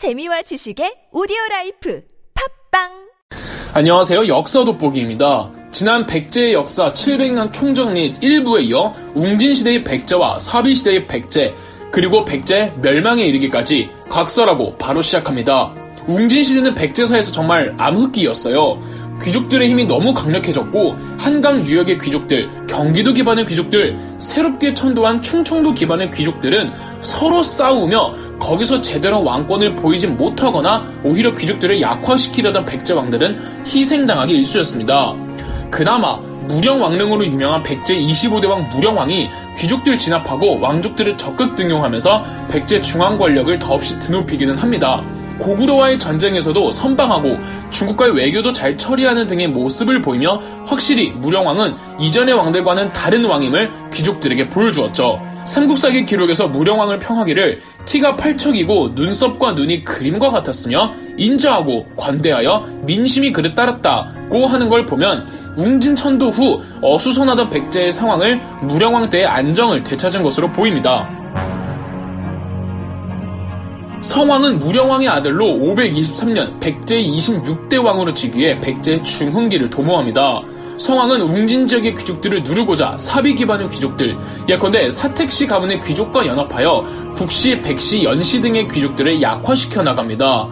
재미와 지식의 오디오 life 팟빵 안녕하세요. 역사 돋보기입니다. 지난 백제의 역사 700년 총정리 1부에 이어 웅진시대의 백제와 사비시대의 백제, 그리고 백제 멸망에 이르기까지 각설하고 바로 시작합니다. 웅진시대는 백제사에서 정말 암흑기였어요. 귀족들의 힘이 너무 강력해졌고 한강 유역의 귀족들, 경기도 기반의 귀족들, 새롭게 천도한 충청도 기반의 귀족들은 서로 싸우며 거기서 제대로 왕권을 보이지 못하거나 오히려 귀족들을 약화시키려던 백제 왕들은 희생당하기 일쑤였습니다. 그나마 무령왕릉으로 유명한 백제 25대 왕 무령왕이 귀족들 진압하고 왕족들을 적극 등용하면서 백제 중앙 권력을 더없이 드높이기는 합니다. 고구려와의 전쟁에서도 선방하고 중국과의 외교도 잘 처리하는 등의 모습을 보이며 확실히 무령왕은 이전의 왕들과는 다른 왕임을 귀족들에게 보여주었죠. 삼국사기 기록에서 무령왕을 평하기를 키가 팔척이고 눈썹과 눈이 그림과 같았으며 인자하고 관대하여 민심이 그를 따랐다고 하는 걸 보면 웅진천도 후 어수선하던 백제의 상황을 무령왕 때의 안정을 되찾은 것으로 보입니다. 성왕은 무령왕의 아들로 523년 백제 26대 왕으로 즉위해 백제 중흥기를 도모합니다. 성왕은 웅진 지역의 귀족들을 누르고자 사비 기반의 귀족들, 예컨대 사택시 가문의 귀족과 연합하여 국시, 백시, 연시 등의 귀족들을 약화시켜 나갑니다.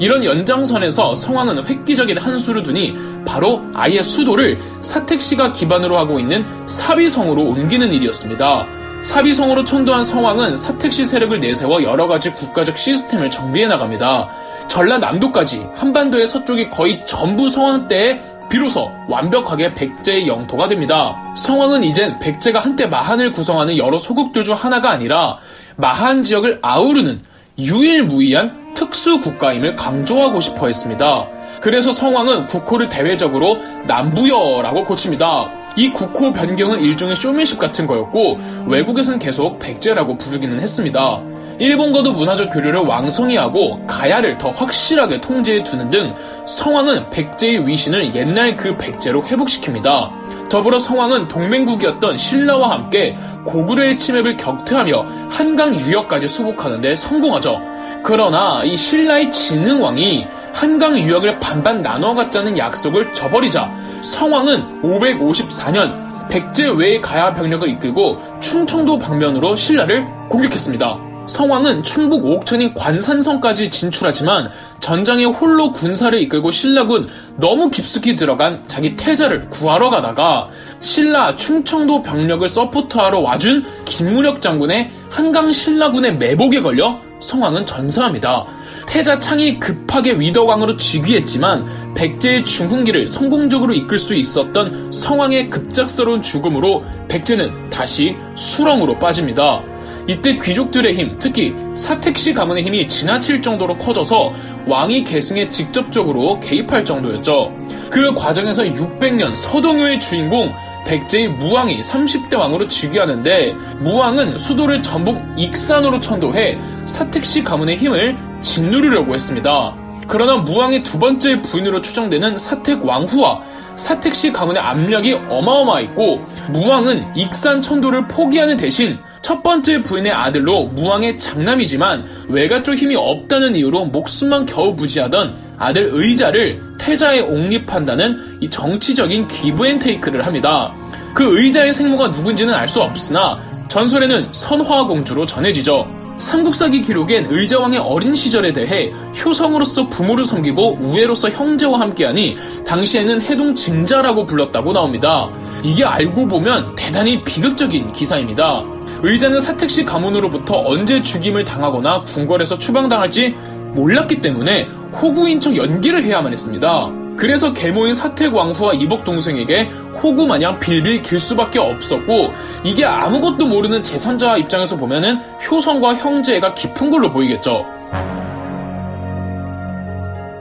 이런 연장선에서 성왕은 획기적인 한 수를 두니 바로 아예 수도를 사택시가 기반으로 하고 있는 사비성으로 옮기는 일이었습니다. 사비성으로 천도한 성왕은 사택시 세력을 내세워 여러 가지 국가적 시스템을 정비해 나갑니다. 전라남도까지 한반도의 서쪽이 거의 전부 성왕 때에 비로소 완벽하게 백제의 영토가 됩니다. 성왕은 이젠 백제가 한때 마한을 구성하는 여러 소국들 중 하나가 아니라 마한 지역을 아우르는 유일무이한 특수 국가임을 강조하고 싶어 했습니다. 그래서 성왕은 국호를 대외적으로 남부여라고 고칩니다. 이 국호 변경은 일종의 쇼맨십 같은 거였고 외국에서는 계속 백제라고 부르기는 했습니다. 일본과도 문화적 교류를 왕성히 하고 가야를 더 확실하게 통제해 두는 등 성왕은 백제의 위신을 옛날 그 백제로 회복시킵니다. 더불어 성왕은 동맹국이었던 신라와 함께 고구려의 침입을 격퇴하며 한강 유역까지 수복하는데 성공하죠. 그러나 이 신라의 진흥왕이 한강 유역을 반반 나눠 갖자는 약속을 저버리자 성왕은 554년 백제 외의 가야 병력을 이끌고 충청도 방면으로 신라를 공격했습니다. 성왕은 충북 옥천인 관산성까지 진출하지만 전장에 홀로 군사를 이끌고 신라군 너무 깊숙이 들어간 자기 태자를 구하러 가다가 신라 충청도 병력을 support하러 와준 김무력 장군의 한강 신라군의 매복에 걸려 성왕은 전사합니다. 태자 창이 급하게 위덕왕으로 즉위했지만 백제의 중흥기를 성공적으로 이끌 수 있었던 성왕의 급작스러운 죽음으로 백제는 다시 수렁으로 빠집니다. 이때 귀족들의 힘, 특히 사택시 가문의 힘이 지나칠 정도로 커져서 왕이 계승에 직접적으로 개입할 정도였죠. 그 과정에서 600년 서동요의 주인공 백제의 무왕이 30대 왕으로 즉위하는데 무왕은 수도를 전북 익산으로 천도해 사택시 가문의 힘을 짓누르려고 했습니다. 그러나 무왕의 두 번째 부인으로 추정되는 사택 왕후와 사택시 가문의 압력이 어마어마했고 무왕은 익산 천도를 포기하는 대신 첫 번째 부인의 아들로 무왕의 장남이지만 외가 쪽 힘이 없다는 이유로 목숨만 겨우 부지하던 아들 의자를 태자에 옹립한다는 이 정치적인 기브앤테이크를 합니다. 그 의자의 생모가 누군지는 알 수 없으나 전설에는 선화공주로 전해지죠. 삼국사기 기록엔 의자왕의 어린 시절에 대해 효성으로서 부모를 섬기고 우애로서 형제와 함께하니 당시에는 해동 증자라고 불렀다고 나옵니다. 이게 알고 보면 대단히 비극적인 기사입니다. 의자는 사택시 가문으로부터 언제 죽임을 당하거나 궁궐에서 추방당할지 몰랐기 때문에 호구인 척 연기를 해야만 했습니다. 그래서 계모인 사택 왕후와 이복 동생에게 호구 마냥 빌빌 길 수밖에 없었고 이게 아무것도 모르는 제3자 입장에서 보면은 효성과 형제가 깊은 걸로 보이겠죠.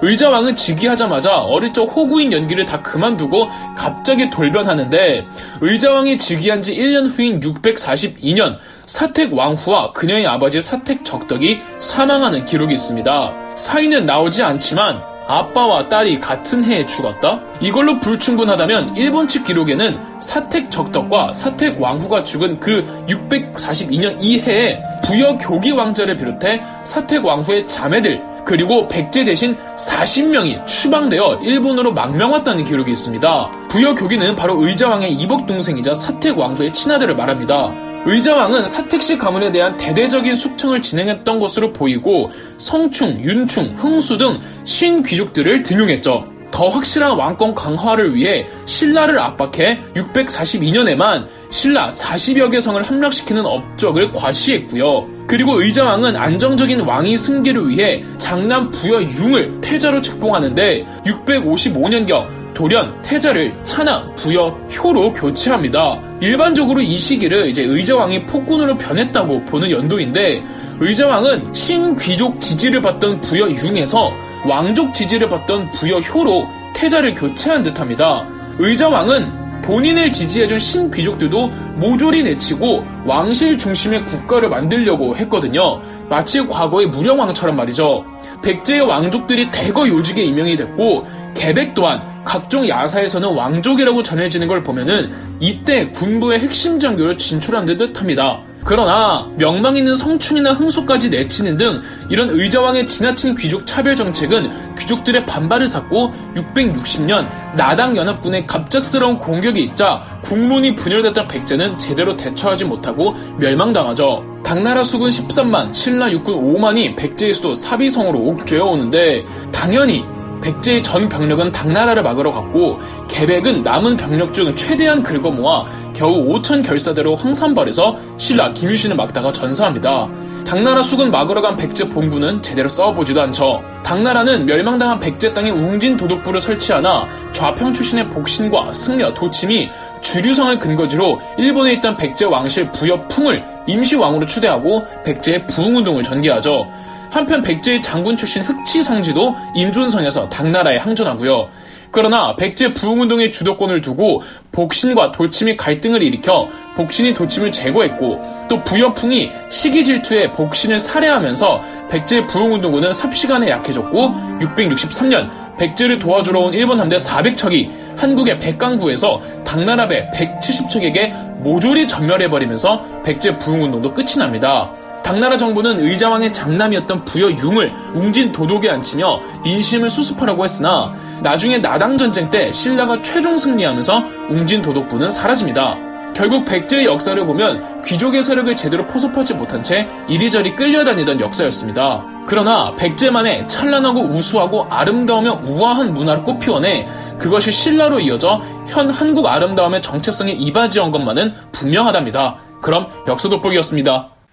의자왕은 즉위하자마자 어릴 적 호구인 연기를 다 그만두고 갑자기 돌변하는데 의자왕이 즉위한 지 1년 후인 642년 사택 왕후와 그녀의 아버지 사택 적덕이 사망하는 기록이 있습니다. 사인은 나오지 않지만 아빠와 딸이 같은 해에 죽었다? 이걸로 불충분하다면 일본 측 기록에는 사택 적덕과 사택 왕후가 죽은 그 642년 이해에 부여 교기 왕자를 비롯해 사택 왕후의 자매들 그리고 백제 대신 40명이 추방되어 일본으로 망명왔다는 기록이 있습니다. 부여 교기는 바로 의자왕의 이복 동생이자 사택 왕후의 친아들을 말합니다. 의자왕은 사택시 가문에 대한 대대적인 숙청을 진행했던 것으로 보이고 성충, 윤충, 흥수 등 신귀족들을 등용했죠. 더 확실한 왕권 강화를 위해 신라를 압박해 642년에만 신라 40여 개 성을 함락시키는 업적을 과시했고요. 그리고 의자왕은 안정적인 왕위 승계를 위해 장남 부여 융을 태자로 책봉하는데 655년경 돌연 태자를 차나 부여 효로 교체합니다. 일반적으로 이 시기를 이제 의자왕이 폭군으로 변했다고 보는 연도인데 의자왕은 신귀족 지지를 받던 부여 융에서 왕족 지지를 받던 부여 효로 태자를 교체한 듯합니다. 의자왕은 본인을 지지해준 신귀족들도 모조리 내치고 왕실 중심의 국가를 만들려고 했거든요. 마치 과거의 무령왕처럼 말이죠. 백제의 왕족들이 대거 요직에 임명이 됐고 개백 또한 각종 야사에서는 왕족이라고 전해지는 걸 보면은 이때 군부의 핵심 장교를 진출한 듯 합니다. 그러나 명망 있는 성춘이나 흥수까지 내치는 등 이런 의자왕의 지나친 귀족 차별 정책은 귀족들의 반발을 샀고 660년 나당 연합군의 갑작스러운 공격이 있자 국론이 분열됐던 백제는 제대로 대처하지 못하고 멸망당하죠. 당나라 수군 13만, 신라 육군 5만이 백제의 수도 사비성으로 옥죄어 오는데 당연히 백제의 전 병력은 당나라를 막으러 갔고 계백은 남은 병력 중 최대한 긁어 모아 겨우 5천 결사대로 황산벌에서 신라 김유신을 막다가 전사합니다. 당나라 수군 막으러 간 백제 본군은 제대로 싸워보지도 않죠. 당나라는 멸망당한 백제 땅에 웅진 도독부를 설치하나 좌평 출신의 복신과 승려, 도침이 주류성을 근거지로 일본에 있던 백제 왕실 부여 풍을 임시왕으로 추대하고 백제의 부흥운동을 전개하죠. 한편 백제의 장군 출신 흑치상지도 임존성에서 당나라에 항전하고요. 그러나 백제 부흥운동의 주도권을 두고 복신과 도침이 갈등을 일으켜 복신이 도침을 제거했고 또 부여풍이 시기 질투에 복신을 살해하면서 백제 부흥운동군은 삽시간에 약해졌고 663년 백제를 도와주러 온 일본 함대 400척이 한국의 백강구에서 당나라 배 170척에게 모조리 전멸해버리면서 백제 부흥운동도 끝이 납니다. 당나라 정부는 의자왕의 장남이었던 부여 융을 웅진 도독에 앉히며 민심을 수습하라고 했으나 나중에 나당 전쟁 때 신라가 최종 승리하면서 웅진 도독부는 사라집니다. 결국 백제의 역사를 보면 귀족의 세력을 제대로 포섭하지 못한 채 이리저리 끌려다니던 역사였습니다. 그러나 백제만의 찬란하고 우수하고 아름다우며 우아한 문화를 꽃피워내 그것이 신라로 이어져 현 한국 아름다움의 정체성에 이바지한 것만은 분명하답니다. 그럼 역사 돋보기였습니다.